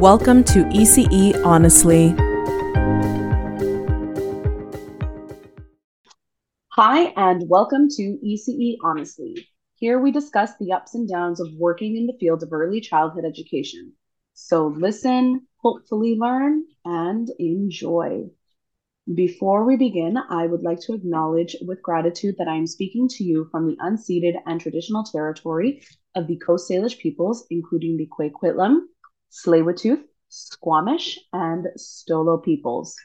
Welcome to ECE Honestly. Hi, and welcome to ECE Honestly. Here we discuss the ups and downs of working in the field of early childhood education. So listen, hopefully learn, and enjoy. Before we begin, I would like to acknowledge with gratitude that I am speaking to you from the unceded and traditional territory of the Coast Salish peoples, including the Kwikwetlem, Tsleil-Waututh, Squamish, and Stolo peoples.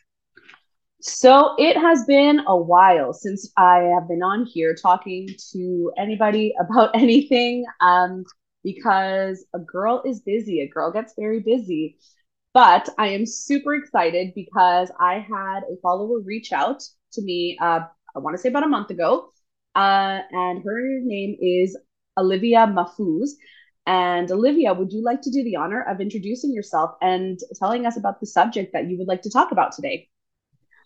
So it has been a while since I have been on here talking to anybody about anything um, because a girl is busy. A girl gets very busy. But I am super excited because I had a follower reach out to me, uh, I want to say about a month ago. Uh, and her name is Olivia Mahfouz. And Olivia, would you like to do the honor of introducing yourself and telling us about the subject that you would like to talk about today?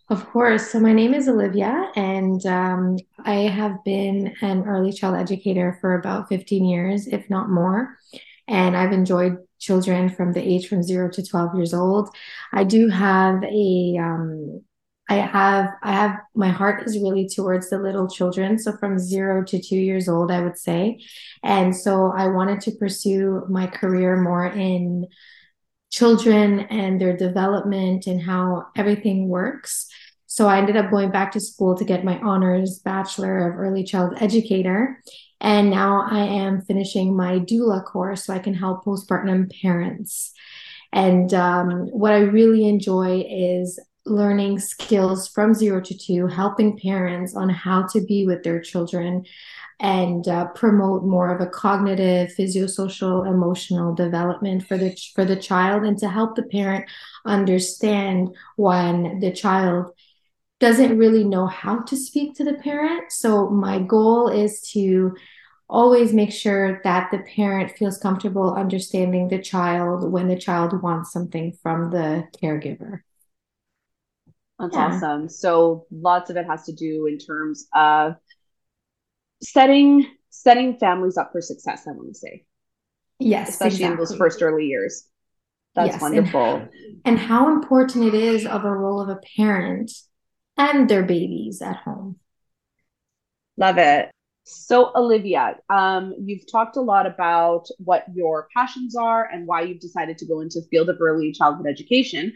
Of course. So, my name is Olivia, and um, I have been an early child educator for about 15 years, if not more. And I've enjoyed children from the age from zero to 12 years old. I do have a, um, I have, I have, my heart is really towards the little children. So from zero to two years old, I would say. And so I wanted to pursue my career more in children and their development and how everything works. So I ended up going back to school to get my honors bachelor of early child educator. And now I am finishing my doula course so I can help postpartum parents. And um, what I really enjoy is learning skills from zero to two, helping parents on how to be with their children and uh, promote more of a cognitive, physiosocial, emotional development for the for the child, and to help the parent understand when the child doesn't really know how to speak to the parent. So my goal is to always make sure that the parent feels comfortable understanding the child when the child wants something from the caregiver. That's yeah. awesome. So lots of it has to do in terms of setting setting families up for success, I want to say. Yes. Especially exactly. in those first early years. That's yes, wonderful. And, and how important it is of a role of a parent and their babies at home. Love it. So, Olivia, um, you've talked a lot about what your passions are and why you've decided to go into the field of early childhood education.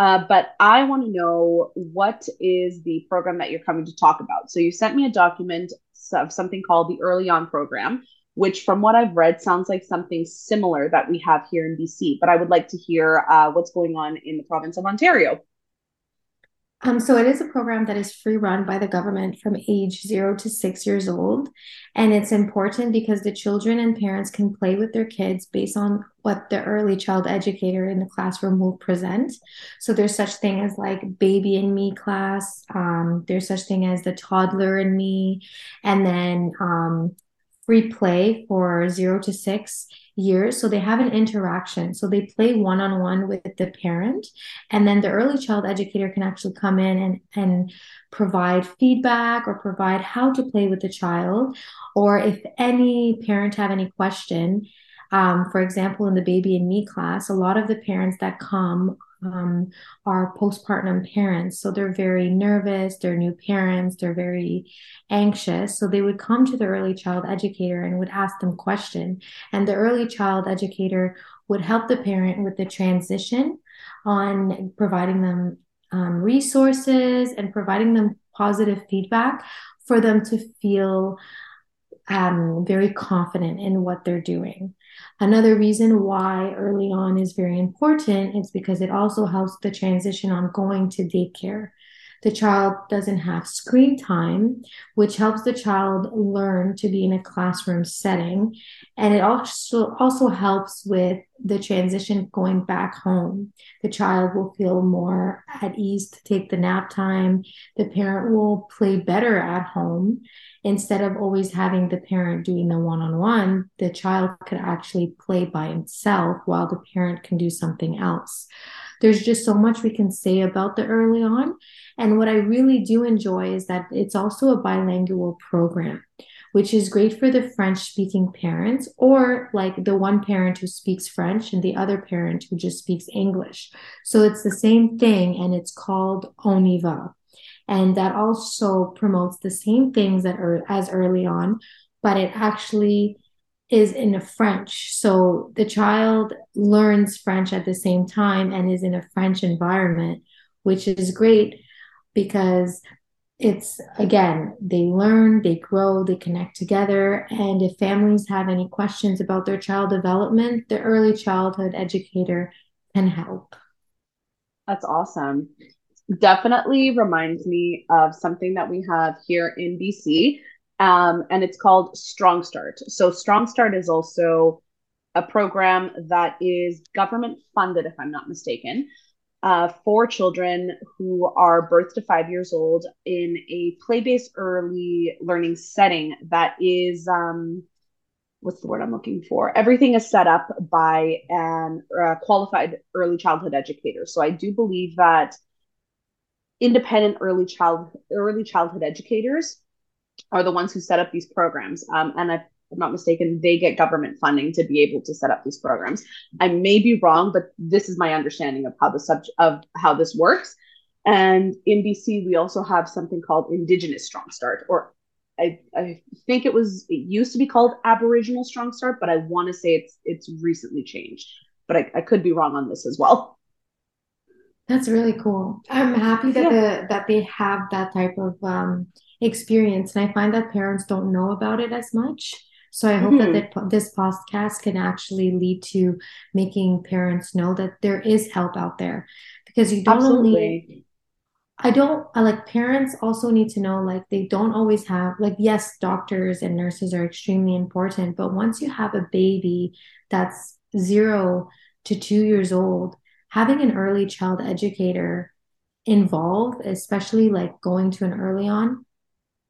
Uh, but I want to know what is the program that you're coming to talk about. So, you sent me a document of something called the Early On Program, which, from what I've read, sounds like something similar that we have here in BC. But I would like to hear uh, what's going on in the province of Ontario. Um, so it is a program that is free run by the government from age zero to six years old. And it's important because the children and parents can play with their kids based on what the early child educator in the classroom will present. So there's such thing as like baby and me class. Um, there's such thing as the toddler and me, and then um, free play for zero to six years. So they have an interaction. So they play one on one with the parent. And then the early child educator can actually come in and, and provide feedback or provide how to play with the child. Or if any parent have any question, um, for example, in the baby and me class, a lot of the parents that come um, are postpartum parents. So they're very nervous, they're new parents, they're very anxious. So they would come to the early child educator and would ask them question. And the early child educator would help the parent with the transition on providing them um, resources and providing them positive feedback for them to feel um, very confident in what they're doing. Another reason why early on is very important is because it also helps the transition on going to daycare. The child doesn't have screen time, which helps the child learn to be in a classroom setting. And it also, also helps with the transition going back home. The child will feel more at ease to take the nap time. The parent will play better at home instead of always having the parent doing the one on one, the child could actually play by himself while the parent can do something else. There's just so much we can say about the early on. And what I really do enjoy is that it's also a bilingual program which is great for the French speaking parents or like the one parent who speaks French and the other parent who just speaks English. So it's the same thing and it's called ON y va. And that also promotes the same things that are as early on, but it actually is in a French. So the child learns French at the same time and is in a French environment, which is great because it's again, they learn, they grow, they connect together. And if families have any questions about their child development, the early childhood educator can help. That's awesome. Definitely reminds me of something that we have here in BC um, and it's called Strong Start. So Strong Start is also a program that is government funded, if I'm not mistaken, uh, for children who are birth to five years old in a play-based early learning setting that is um, what's the word I'm looking for? Everything is set up by an uh, qualified early childhood educator. So I do believe that independent early child early childhood educators are the ones who set up these programs. Um, and if I'm not mistaken, they get government funding to be able to set up these programs. I may be wrong, but this is my understanding of how the subject of how this works. And in BC, we also have something called Indigenous Strong Start, or I, I think it was it used to be called Aboriginal Strong Start, but I want to say it's it's recently changed. But I, I could be wrong on this as well. That's really cool. I'm happy that yeah. the that they have that type of um, experience. And I find that parents don't know about it as much. So I hope mm-hmm. that this podcast can actually lead to making parents know that there is help out there because you don't Absolutely. only I don't I like parents also need to know like they don't always have like yes doctors and nurses are extremely important but once you have a baby that's 0 to 2 years old having an early child educator involved especially like going to an early on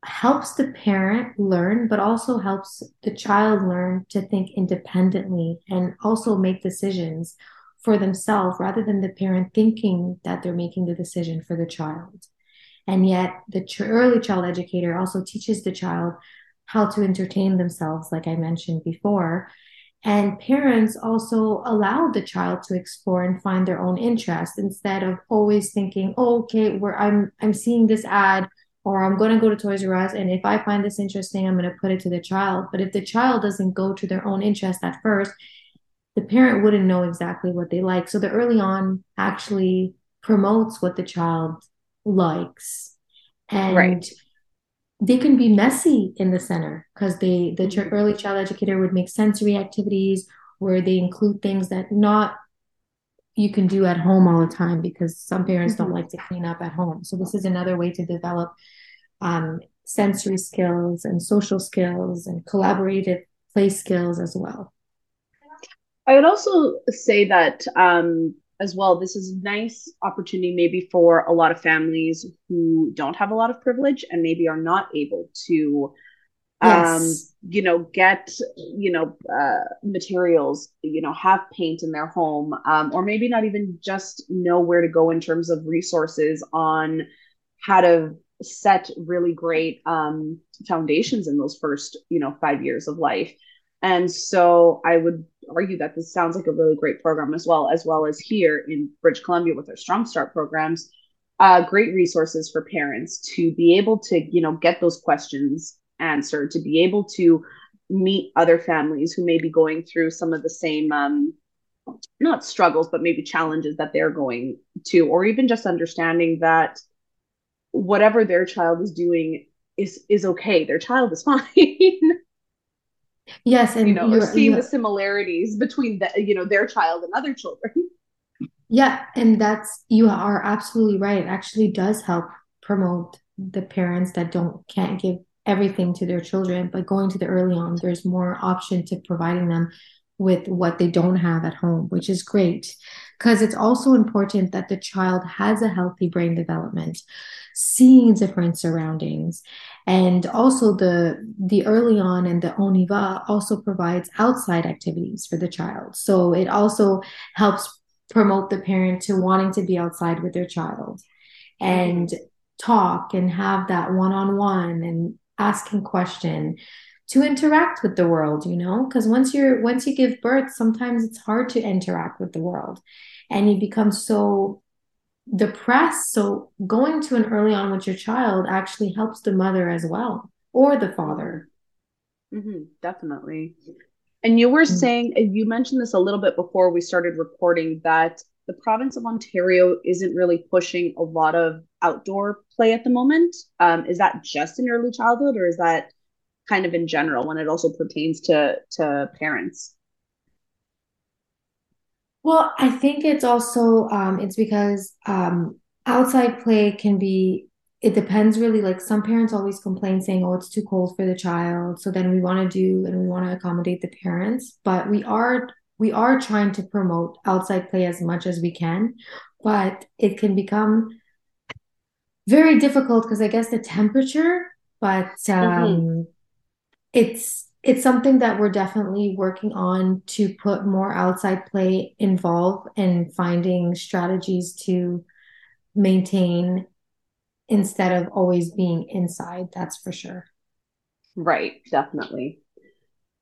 helps the parent learn, but also helps the child learn to think independently and also make decisions for themselves rather than the parent thinking that they're making the decision for the child. And yet, the early child educator also teaches the child how to entertain themselves, like I mentioned before. And parents also allow the child to explore and find their own interest instead of always thinking, oh, okay, where I'm I'm seeing this ad or I'm going to go to Toys R Us, and if I find this interesting, I'm going to put it to the child. But if the child doesn't go to their own interest at first, the parent wouldn't know exactly what they like. So the early on actually promotes what the child likes, and right. They can be messy in the center because they the mm-hmm. early child educator would make sensory activities where they include things that not you can do at home all the time because some parents mm-hmm. don't like to clean up at home. So this is another way to develop um, sensory skills and social skills and collaborative play skills as well. I would also say that um, as well, this is a nice opportunity maybe for a lot of families who don't have a lot of privilege and maybe are not able to um, yes. you know, get, you know, uh, materials, you know, have paint in their home, um, or maybe not even just know where to go in terms of resources on how to set really great um, foundations in those first, you know, five years of life. And so I would argue that this sounds like a really great program as well, as well as here in British Columbia with our Strong Start programs, uh, great resources for parents to be able to, you know, get those questions answer to be able to meet other families who may be going through some of the same um, not struggles but maybe challenges that they're going to or even just understanding that whatever their child is doing is is okay. Their child is fine yes and you know or seeing the similarities between the you know their child and other children yeah and that's you are absolutely right it actually does help promote the parents that don't can't give everything to their children, but going to the early on, there's more option to providing them with what they don't have at home, which is great. Because it's also important that the child has a healthy brain development, seeing different surroundings. And also the the early on and the ON y va also provides outside activities for the child. So it also helps promote the parent to wanting to be outside with their child and talk and have that one-on-one and asking question to interact with the world you know because once you're once you give birth sometimes it's hard to interact with the world and you become so depressed so going to an early on with your child actually helps the mother as well or the father. Mm-hmm, definitely. And you were mm-hmm. saying you mentioned this a little bit before we started recording that the province of ontario isn't really pushing a lot of outdoor play at the moment. Um, is that just in early childhood or is that kind of in general when it also pertains to to parents well i think it's also um, it's because um, outside play can be it depends really like some parents always complain saying oh it's too cold for the child so then we want to do and we want to accommodate the parents but we are we are trying to promote outside play as much as we can but it can become very difficult because i guess the temperature but mm-hmm. um, mm-hmm it's it's something that we're definitely working on to put more outside play involved and finding strategies to maintain instead of always being inside that's for sure. Right definitely.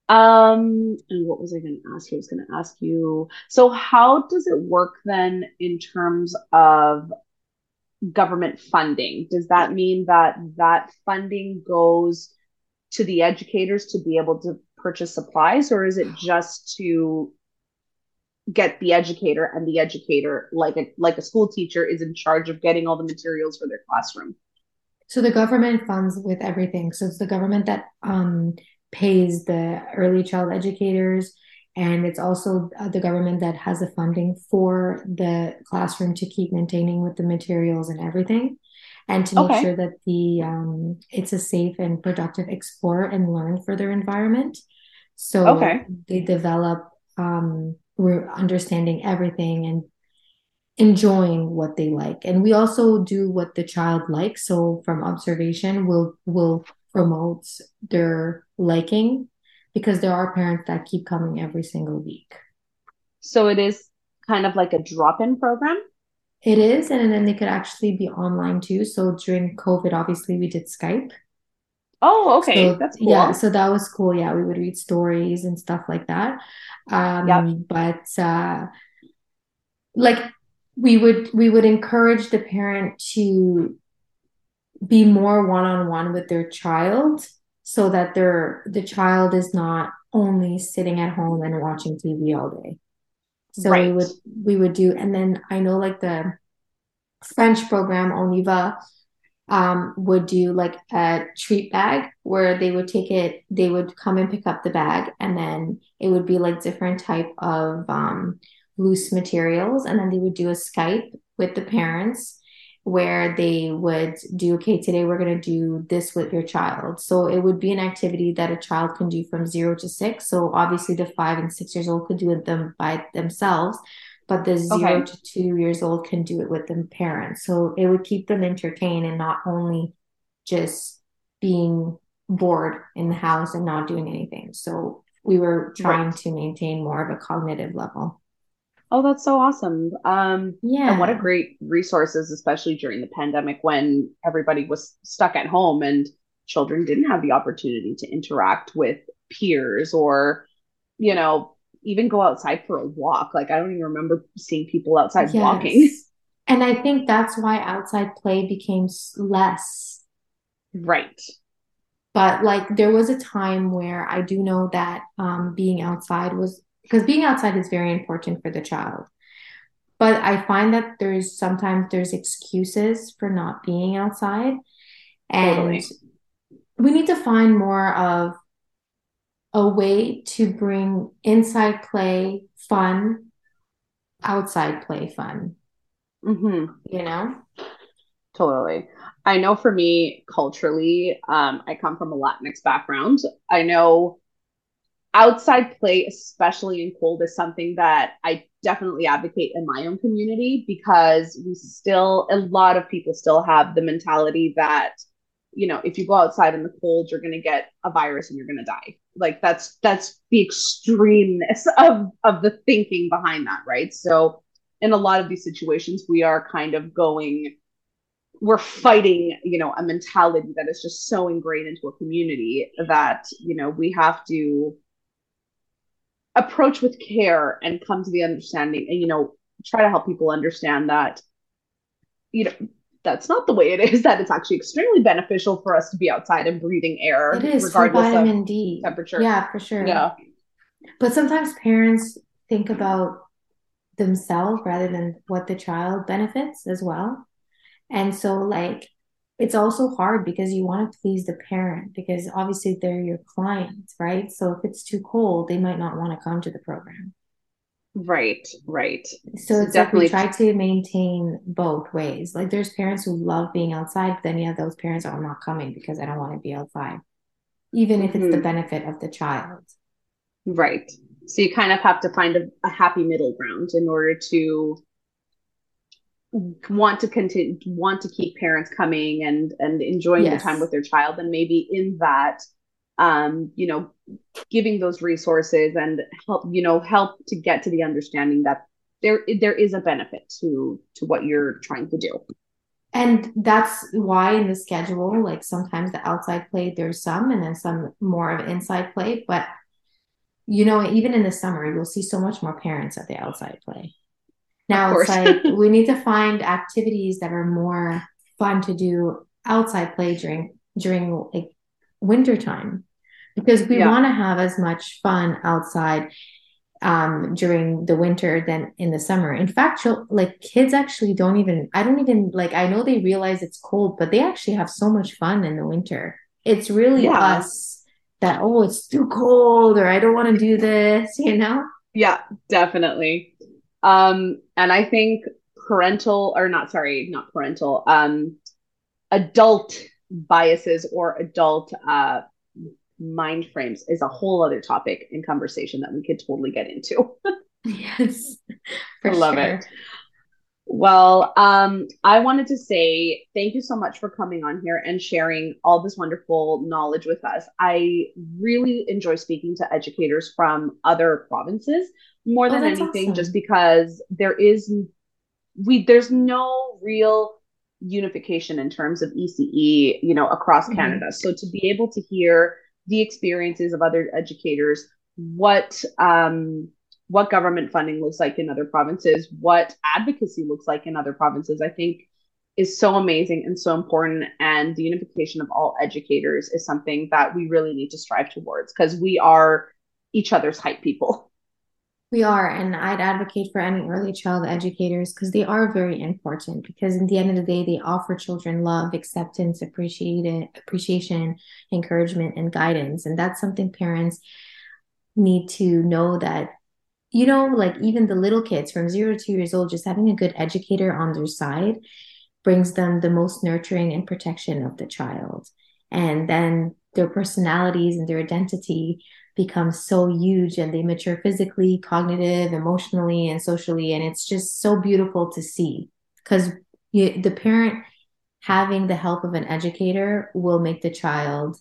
Um and what was i going to ask you? I was going to ask you so how does it work then in terms of government funding? Does that mean that that funding goes to the educators to be able to purchase supplies or is it just to get the educator and the educator like a like a school teacher is in charge of getting all the materials for their classroom? So the government funds with everything. So it's the government that um, pays the early child educators and it's also uh, the government that has the funding for the classroom to keep maintaining with the materials and everything and to make okay. sure that the um, it's a safe and productive explore and learn for their environment. So okay. they develop um, we're understanding everything and enjoying what they like. And we also do what the child likes. So from observation, we'll will promote their liking because there are parents that keep coming every single week. So it is kind of like a drop-in program. It is, and then they could actually be online too. So during COVID, obviously, we did Skype. Oh, okay, so, that's cool. Yeah, so that was cool. Yeah, we would read stories and stuff like that. Um, yep. but uh, like we would we would encourage the parent to be more one-on-one with their child so that their the child is not only sitting at home and watching TV all day. So right. we would we would do, and then I know like the French program ON y va um, would do like a treat bag where they would take it, they would come and pick up the bag, and then it would be like different type of um, loose materials, and then they would do a Skype with the parents where they would do okay today we're going to do this with your child. So it would be an activity that a child can do from zero to six. So obviously the five and six years old could do it them by themselves but the zero okay. to two years old can do it with the parents. So it would keep them entertained and not only just being bored in the house and not doing anything. So we were trying right. to maintain more of a cognitive level Oh, that's so awesome. Um, yeah. And what a great resources, especially during the pandemic when everybody was stuck at home and children didn't have the opportunity to interact with peers or, you know, even go outside for a walk. Like I don't even remember seeing people outside yes. walking. And I think that's why outside play became less. Right. But like there was a time where I do know that um, being outside was because being outside is very important for the child. But i find that there's sometimes there's excuses for not being outside. And totally. we need to find more of a way to bring inside play fun outside play fun. Mm-hmm. you know? Totally. I know for me culturally um, i come from a latinx background. I know outside play, especially in cold, is something that I definitely advocate in my own community because we still, a lot of people still have the mentality that, you know, if you go outside in the cold, you're going to get a virus and you're going to die. Like that's, that's the extremeness of, of the thinking behind that. Right. So in a lot of these situations, we are kind of going we're fighting you know a mentality that is just so ingrained into a community that you know we have to approach with care and come to the understanding and you know try to help people understand that you know that's not the way it is that it's actually extremely beneficial for us to be outside and breathing air it is regardless vitamin of D. temperature. Yeah for sure. Yeah. But sometimes parents think about themselves rather than what the child benefits as well. And so like it's also hard because you want to please the parent because obviously they're your clients right so if it's too cold they might not want to come to the program Right, right. So it's definitely like try to maintain both ways. Like there's parents who love being outside, but then you have those parents that are not coming because I don't want to be outside, even if mm-hmm. it's the mm-hmm. benefit of the child. Right. So you kind of have to find a, a happy middle ground in order to want to continue want to keep parents coming and and enjoying yes. the time with their child and maybe in that um, you know, giving those resources and help, you know, help to get to the understanding that there there is a benefit to to what you're trying to do. And that's why in the schedule, like sometimes the outside play, there's some, and then some more of inside play. But you know, even in the summer, you'll see so much more parents at the outside play. Now it's like we need to find activities that are more fun to do outside play during during like winter time. Because we yeah. want to have as much fun outside um during the winter than in the summer. In fact like kids actually don't even i don't even like i know they realize it's cold but they actually have so much fun in the winter. It's really yeah. us that oh it's too cold or i don't want to do this you know? Yeah definitely um and i think parental or not sorry not parental um adult biases or adult uh mind frames is a whole other topic in conversation that we could totally get into. yes. I love sure. it. Well, um, I wanted to say thank you so much for coming on here and sharing all this wonderful knowledge with us. I really enjoy speaking to educators from other provinces more oh, than anything, awesome. just because there is we there's no real unification in terms of ECE, you know, across mm-hmm. Canada. So to be able to hear the experiences of other educators, what um, what government funding looks like in other provinces, what advocacy looks like in other provinces, I think is so amazing and so important. And the unification of all educators is something that we really need to strive towards because we are each other's hype people. We are, and I'd advocate for any early child educators because they are very important. Because in the end of the day, they offer children love, acceptance, appreciation, encouragement, and guidance, and that's something parents need to know that you know, like even the little kids from zero to two years old, just having a good educator on their side brings them the most nurturing and protection of the child. And then their personalities and their identity become so huge and they mature physically, cognitive, emotionally, and socially. And it's just so beautiful to see because the parent having the help of an educator will make the child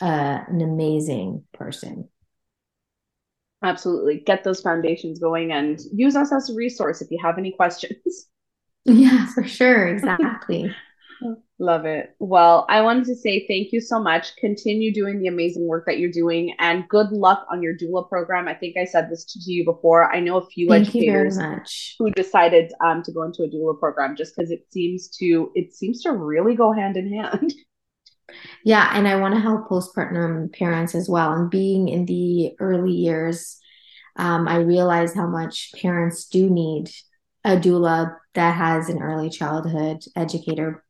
uh, an amazing person. Absolutely. Get those foundations going and use us as a resource if you have any questions. Yeah, for sure. Exactly. Love it. Well, I wanted to say thank you so much. Continue doing the amazing work that you're doing and good luck on your doula program. I think I said this to you before. I know a few thank educators who decided um, to go into a doula program just because it seems to it seems to really go hand in hand. Yeah, and I want to help postpartum parents as well. And being in the early years, um, I realize how much parents do need a doula that has an early childhood educator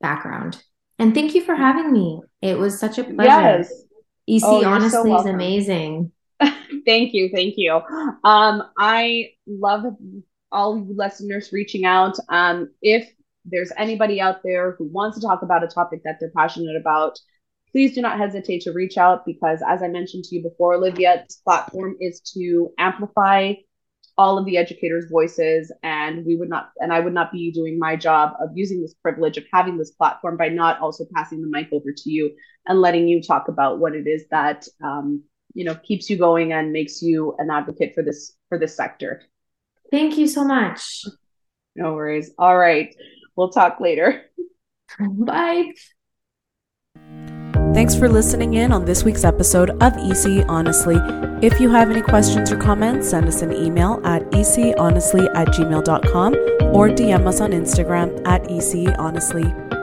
background. And thank you for having me. It was such a pleasure. Yes. EC oh, honestly so is amazing. thank you. Thank you. Um, I love all you listeners reaching out. Um, if there's anybody out there who wants to talk about a topic that they're passionate about, please do not hesitate to reach out because, as I mentioned to you before, Olivia's platform is to amplify all of the educators' voices, and we would not, and I would not be doing my job of using this privilege of having this platform by not also passing the mic over to you and letting you talk about what it is that um, you know keeps you going and makes you an advocate for this for this sector. Thank you so much. No worries. All right, we'll talk later. Bye. Thanks for listening in on this week's episode of EC Honestly. If you have any questions or comments, send us an email at econestly at gmail.com or DM us on Instagram at econestly.